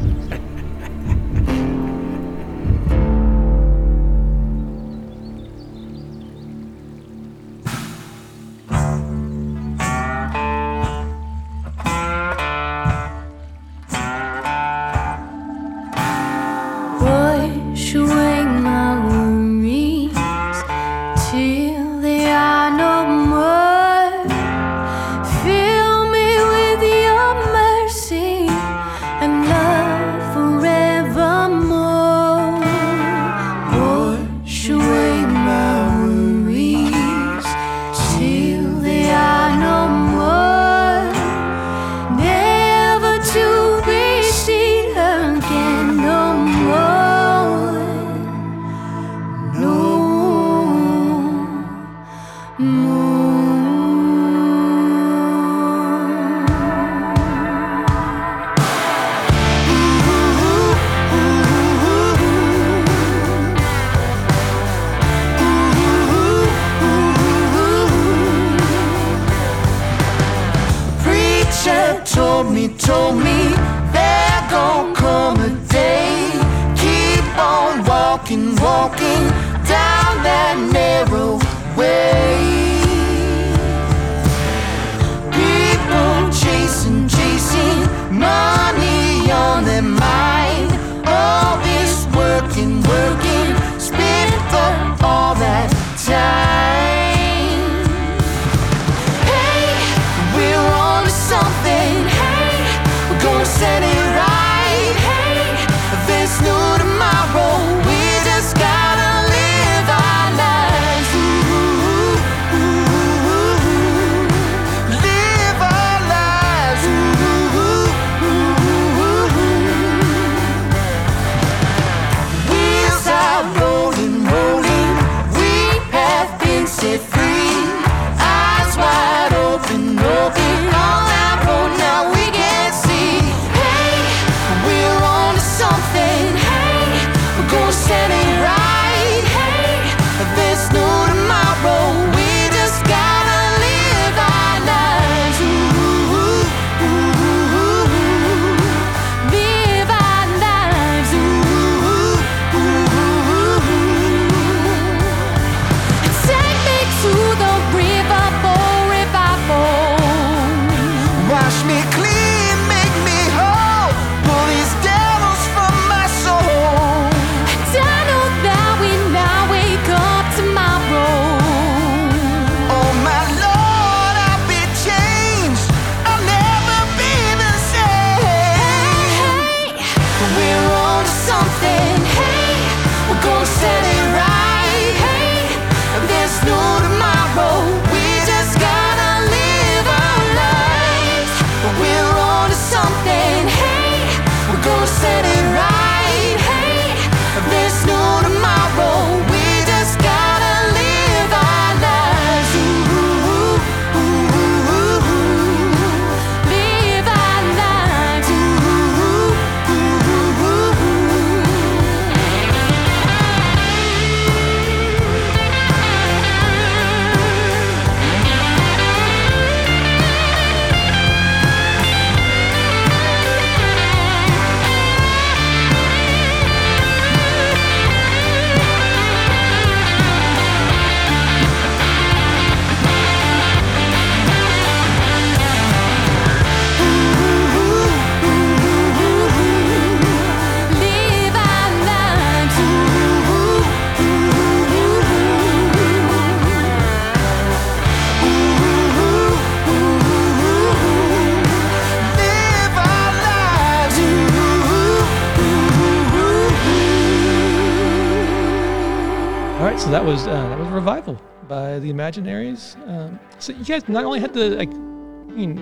Imaginaries. Um, so you guys not only had to like, I mean,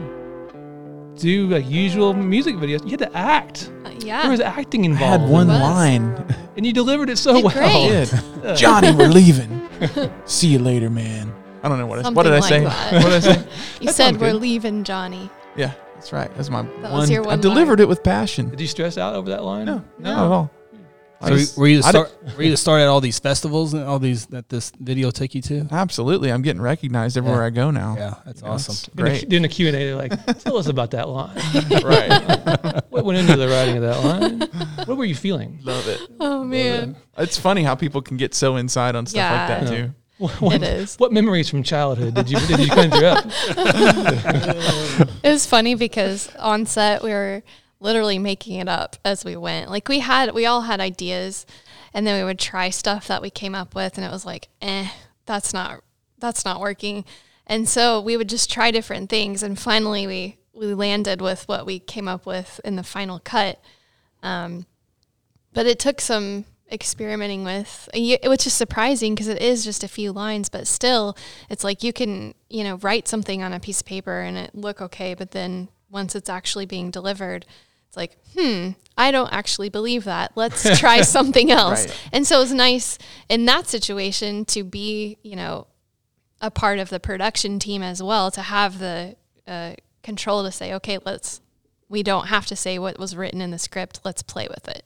do like usual music videos, you had to act. Uh, yeah. There was acting I involved, had one line. and you delivered it so Did well. great. Did. Johnny, we're leaving. See you later, man. I don't know what I, Something what did I say. that. What did I say? You That said we're good. leaving Johnny. Yeah, that's right. That's my That one. was your I one delivered line. it with passion. Did you stress out over that line? No, No. not at all. I So just- were you to I start? Were you to start at all these festivals and all these that this video took you to? Absolutely, I'm getting recognized everywhere Yeah. I go now. Yeah, that's You awesome. it's Doing a, Great. doing a Q&A, they're like, tell us about that line. right. What went into the writing of that line? What were you feeling? Love it. Oh man, It's funny how people can get so inside on stuff like that Yeah. too. What, what, it is. what memories from childhood did you did you conjure up? It was funny because on set we were literally making it up as we went. Like we had, we all had ideas, and then we would try stuff that we came up with, and it was like, eh, that's not that's not working. And so we would just try different things, and finally we we landed with what we came up with in the final cut. Um, but it took some experimenting with, which is surprising because it is just a few lines, but still, it's like you can, you know, write something on a piece of paper and it look okay, but then once it's actually being delivered, it's like, hmm, I don't actually believe that. Let's try something else. Right. And so it's nice in that situation to be, you know, a part of the production team as well, to have the uh, control to say, okay, let's, we don't have to say what was written in the script. Let's play with it.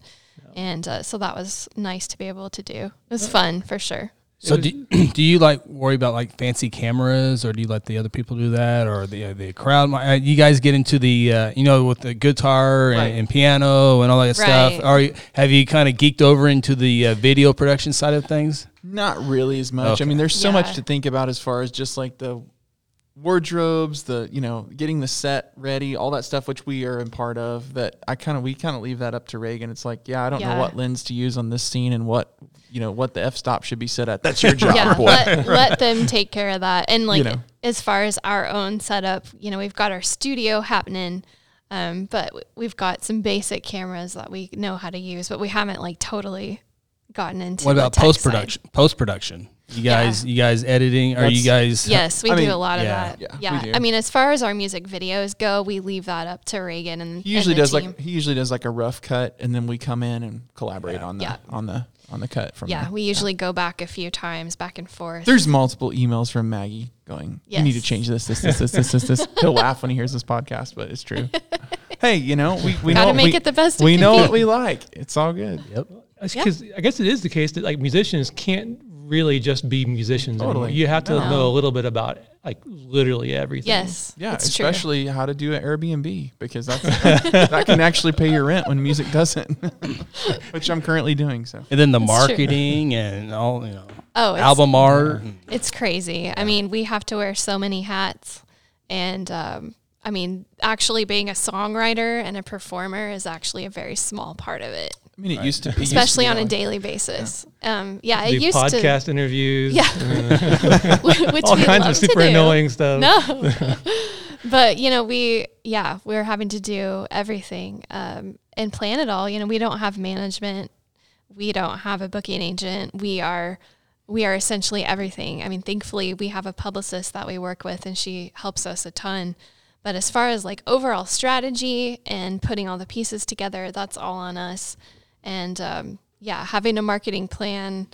And uh, so that was nice to be able to do. It was fun for sure. So do, do you like worry about like fancy cameras, or do you let the other people do that, or the uh, the crowd? Uh, you guys get into the uh, you know with the guitar and, and piano and all that Right. stuff. Are you, have you kind of geeked over into the uh, video production side of things? Not really as much. Okay. I mean, there's so Yeah. much to think about as far as just like the wardrobes, the you know, getting the set ready, all that stuff, which we are in part of. That I kind of we kind of leave that up to Reagan. It's like, yeah, I don't Yeah. know what lens to use on this scene and what you know what the f stop should be set at. That's your job, yeah, boy. let, let them take care of that. And like know. as far as our own setup, you know, we've got our studio happening, um, but we've got some basic cameras that we know how to use, but we haven't like totally gotten into. What about post production? Post production. You Yeah. guys, you guys editing? Are you guys? Yes, we I do mean, a lot of Yeah, that. we Yeah. I mean, as far as our music videos go, we leave that up to Reagan and He usually and the does team. like he usually does like a rough cut, and then we come in and collaborate on the Yeah. on the on the cut from yeah, there. we usually go back a few times, back and forth. There's multiple emails from Maggie going, "You need to change this, this, this, this, this, this." this." He'll laugh when he hears this podcast, but it's true. hey, you know we we Gotta know make we, it the best We know be. what we like. It's all good. Yep. Because I guess it is the case that like musicians can't really just be musicians. anymore. Totally. You have to No. know a little bit about like literally everything. yes, Yeah, it's true. especially how to do an Airbnb because that's that can actually pay your rent when music doesn't, which I'm currently doing. So And then the That's true. marketing and all you know, Oh, it's, album art. It's crazy. I mean, we have to wear so many hats. And um, I mean, actually being a songwriter and a performer is actually a very small part of it, I mean, it used to, it used to especially be on a daily basis. Yeah, um, yeah it used to be podcast interviews. Yeah. uh, which all we kinds love of super annoying stuff. No. but, you know, we, yeah, we're having to do everything um, and plan it all. You know, we don't have management, we don't have a booking agent. We are, we are essentially everything. I mean, thankfully, we have a publicist that we work with and she helps us a ton. But as far as like overall strategy and putting all the pieces together, that's all on us. And um, yeah, having a marketing plan,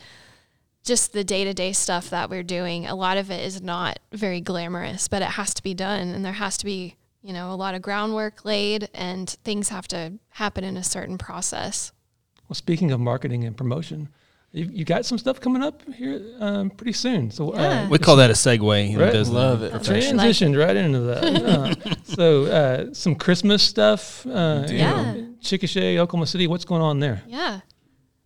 just the day to day stuff that we're doing, a lot of it is not very glamorous, but it has to be done. And there has to be, you know, a lot of groundwork laid and things have to happen in a certain process. Well, speaking of marketing and promotion, you, you got some stuff coming up here um, pretty soon. So Yeah. uh, We call that a segue Right. business. Love it. profession. transitioned right into that. Uh, so uh, some Christmas stuff. Uh, do. you know, Yeah. Chickasha, Oklahoma City. What's going on there? Yeah.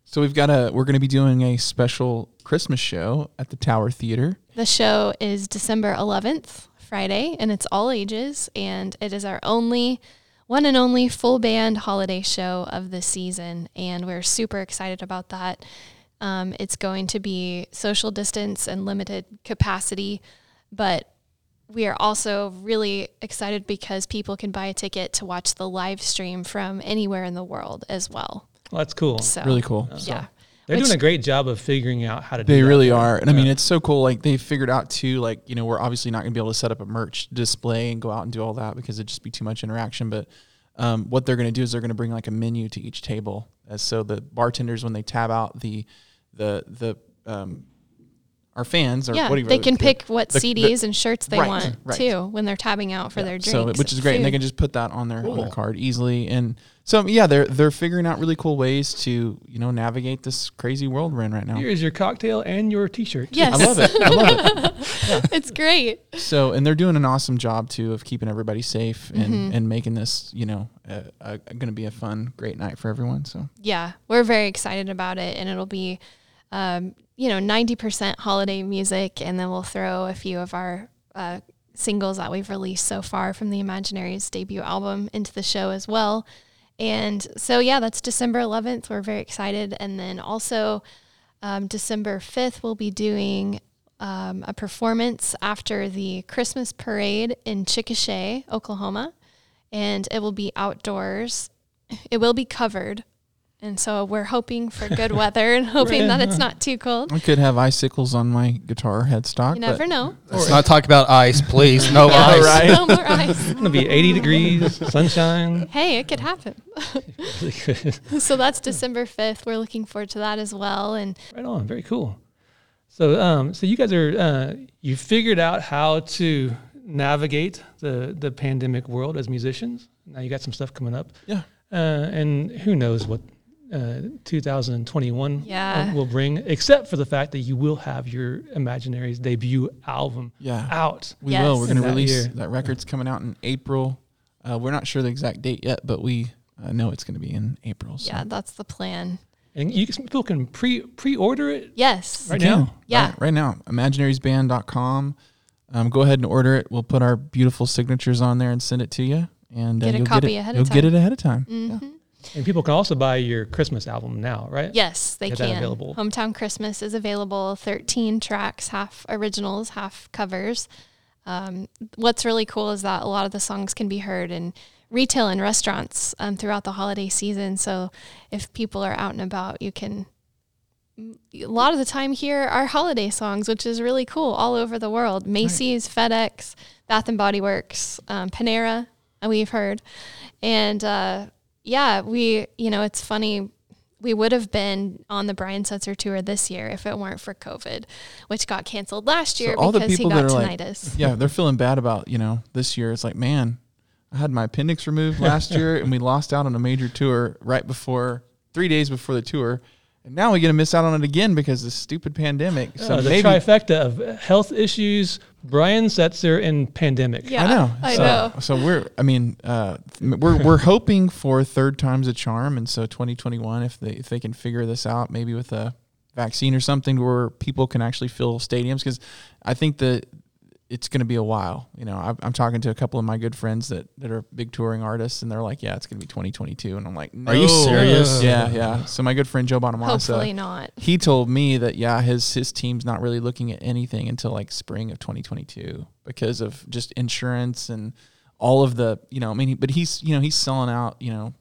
So we've got a we're going to be doing a special Christmas show at the Tower Theater. The show is December 11th, Friday, and it's all ages. And it is our only, one and only full band holiday show of the season. And we're super excited about that. Um, it's going to be social distance and limited capacity, but we are also really excited because people can buy a ticket to watch the live stream from anywhere in the world as well. Well, that's cool. So, Really cool. yeah. They're Which- doing a great job of figuring out how to do They that. really are. And I mean, it's so cool. Like they figured out too, like, you know, we're obviously not going to be able to set up a merch display and go out and do all that because it'd just be too much interaction. But um, what they're going to do is they're going to bring like a menu to each table. As so the bartenders, when they tab out the, the, the, um, our fans or Yeah, whatever they can the- pick what the- the- CDs and shirts they Right, want right. too when they're tabbing out for their drinks. So, which is great, and they can just put that on their on their card easily. And so, yeah, they're they're figuring out really cool ways to you know navigate this crazy world we're in right now. Here's your cocktail and your T-shirt. Yes, I love it. I love it. it's great. So, and they're doing an awesome job too of keeping everybody safe and Mm-hmm. and making this you know uh, uh, going to be a fun, great night for everyone. So, Yeah, we're very excited about it, and it'll be, um, you know, ninety percent holiday music, and then we'll throw a few of our uh, singles that we've released so far from the Imaginaries debut album into the show as well. And so, yeah, that's December 11th. We're very excited, and then also um, December 5th, we'll be doing um, a performance after the Christmas parade in Chickasha, Oklahoma, and it will be outdoors. It will be covered. And so we're hoping for good weather and hoping that it's not too cold. I could have icicles on my guitar headstock. You never know. Let's not talk about ice, please. No Yeah, ice. right. No more ice. It's gonna be 80 degrees, sunshine. Hey, it could happen. Really. So that's December 5th. We're looking forward to that as well. And Right on. Very cool. So, um, so you guys are uh, you figured out how to navigate the the pandemic world as musicians. Now you got some stuff coming up, Yeah. uh, and who knows what uh, 2021 Yeah. will bring, except for the fact that you will have your Imaginaries debut album Yeah. out. We Yes. will. We're going to release year. that record's coming out in April. Uh, we're not sure the exact date yet, but we uh, know it's going to be in April. So. Yeah, that's the plan. And you can, people can pre pre order it Yes. right now. Yeah. Right, right now, imaginariesband.com. Um, go ahead and order it. We'll put our beautiful signatures on there and send it to you. And Get a you'll copy get it, ahead of time. you'll get time. it ahead of time. hmm And people can also buy your Christmas album now, right? Yes, they that can. available. Hometown Christmas is available. 13 tracks, half originals, half covers. Um, what's really cool is that a lot of the songs can be heard in retail and restaurants um, throughout the holiday season. So if people are out and about, you can. A lot of the time hear our holiday songs, which is really cool all over the world. Macy's, FedEx, Bath and Body Works, um, Panera, we've heard, and uh, yeah, we you know it's funny we would have been on the Brian Setzer tour this year if it weren't for COVID, which got canceled last year all the because he people got that are like- Yeah, they're feeling bad about, you know, this year. It's like, man, I had my appendix removed last year and we lost out on a major tour right before, three days before the tour. And now we're going to miss out on it again because of this stupid pandemic. So Uh, the maybe. trifecta of health issues, Brian Setzer, and pandemic. Yeah, I know. I so, know. So we're, I mean, uh, we're we're hoping for third time's a charm, and so 2021, if they if they can figure this out, maybe with a vaccine or something, where people can actually fill stadiums, because I think that it's going to be a while. You know, I'm, I'm talking to a couple of my good friends that that are big touring artists, and they're like, yeah, it's going to be 2022, and I'm like, Are you serious? Yeah, yeah. So my good friend Joe Bonamassa, Hopefully not. he told me that yeah, his his team's not really looking at anything until like spring of 2022 because of just insurance and all of the you know. I mean, he, but he's you know he's selling out you know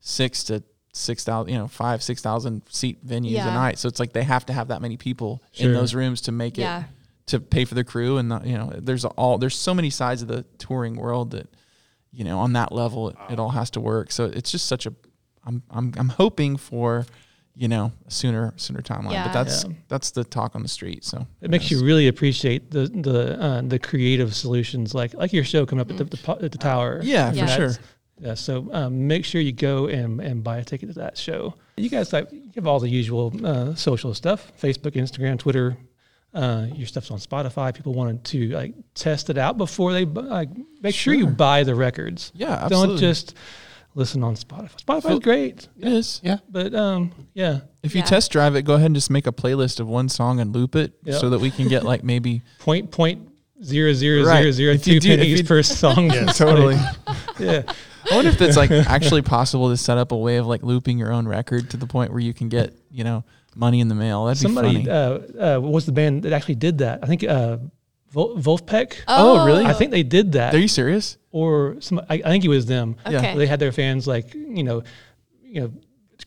six to six thousand you know five six thousand seat venues Yeah. a night. So it's like they have to have that many people Sure. in those rooms to make Yeah. it to pay for the crew and the, you know there's all there's so many sides of the touring world that you know on that level it, it all has to work. So it's just such a I'm I'm I'm hoping for you know a sooner sooner timeline. Yeah. But that's Yeah. that's the talk on the street. So It makes you really appreciate the the uh, the creative solutions, like like your show coming up at the, the at the tower. yeah, Yeah. for sure. Yeah, so um, make sure you go and, and buy a ticket to that show. You guys like you have all the usual uh, social stuff: Facebook, Instagram, Twitter. Uh, your stuff's on Spotify. People wanted to like test it out before they like make sure you buy the records. Yeah, absolutely. Don't just listen on Spotify. Spotify's Feel- great, It is. Yeah. but um, yeah, If you Yeah. test drive it, go ahead and just make a playlist of one song and loop it Yep. so that we can get like maybe point point zero zero Right. zero zero If you two do- pennies per song. totally. yeah. I wonder if it's like actually possible to set up a way of like looping your own record to the point where you can get you know money in the mail. That'd Somebody, be funny. uh, uh, what was the band that actually did that? I think uh, Vol- Vulfpeck. Oh, really? I think they did that, Are you serious? or some. I, I think it was them. Yeah. Okay. They had their fans like you know, you know,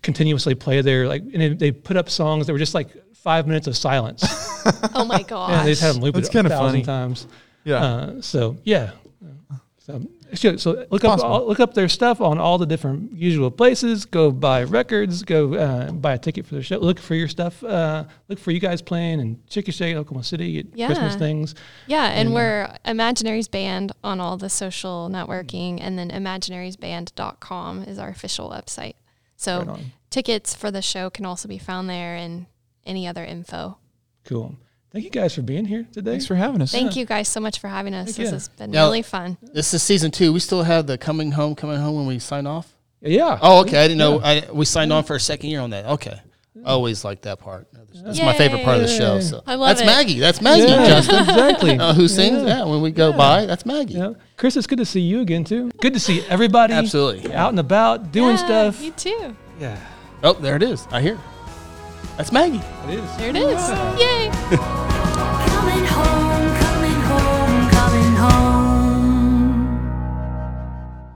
continuously play their like, and they- they put up songs that were just like five minutes of silence. Oh my god! yeah, they just had them loop That's it a kinda thousand funny. times. Yeah. Uh, so yeah. So, so, so look up all, look up their stuff on all the different usual places. Go buy records. Go uh, buy a ticket for the show. Look for your stuff. Uh, look for you guys playing in Chickasha, Oklahoma City at Christmas things. Yeah, and And, uh, we're Imaginaries Band on all the social networking, and then imaginariesband.com is our official website. So Right tickets for the show can also be found there and any other info. Cool. Thank you guys for being here today. Thanks for having us. Thank you guys so much for having us. Heck This yeah. has been Now- really fun. This is season two. We still have the coming home, coming home when we sign off. yeah. Oh, okay. I didn't know. I, we signed on for a second year on that. Okay. Always like that part. That's my favorite part of the show. So I love that's it. Maggie. That's Maggie. Yeah, Justin. exactly. Uh, who sings? Yeah. When we go by, that's Maggie. Yeah. Chris, it's good to see you again too. Good to see everybody Absolutely. out and about doing Yeah, stuff. You too. Yeah, Oh, there it is. I hear. It. That's Maggie. it is. There it is. Yay. Coming home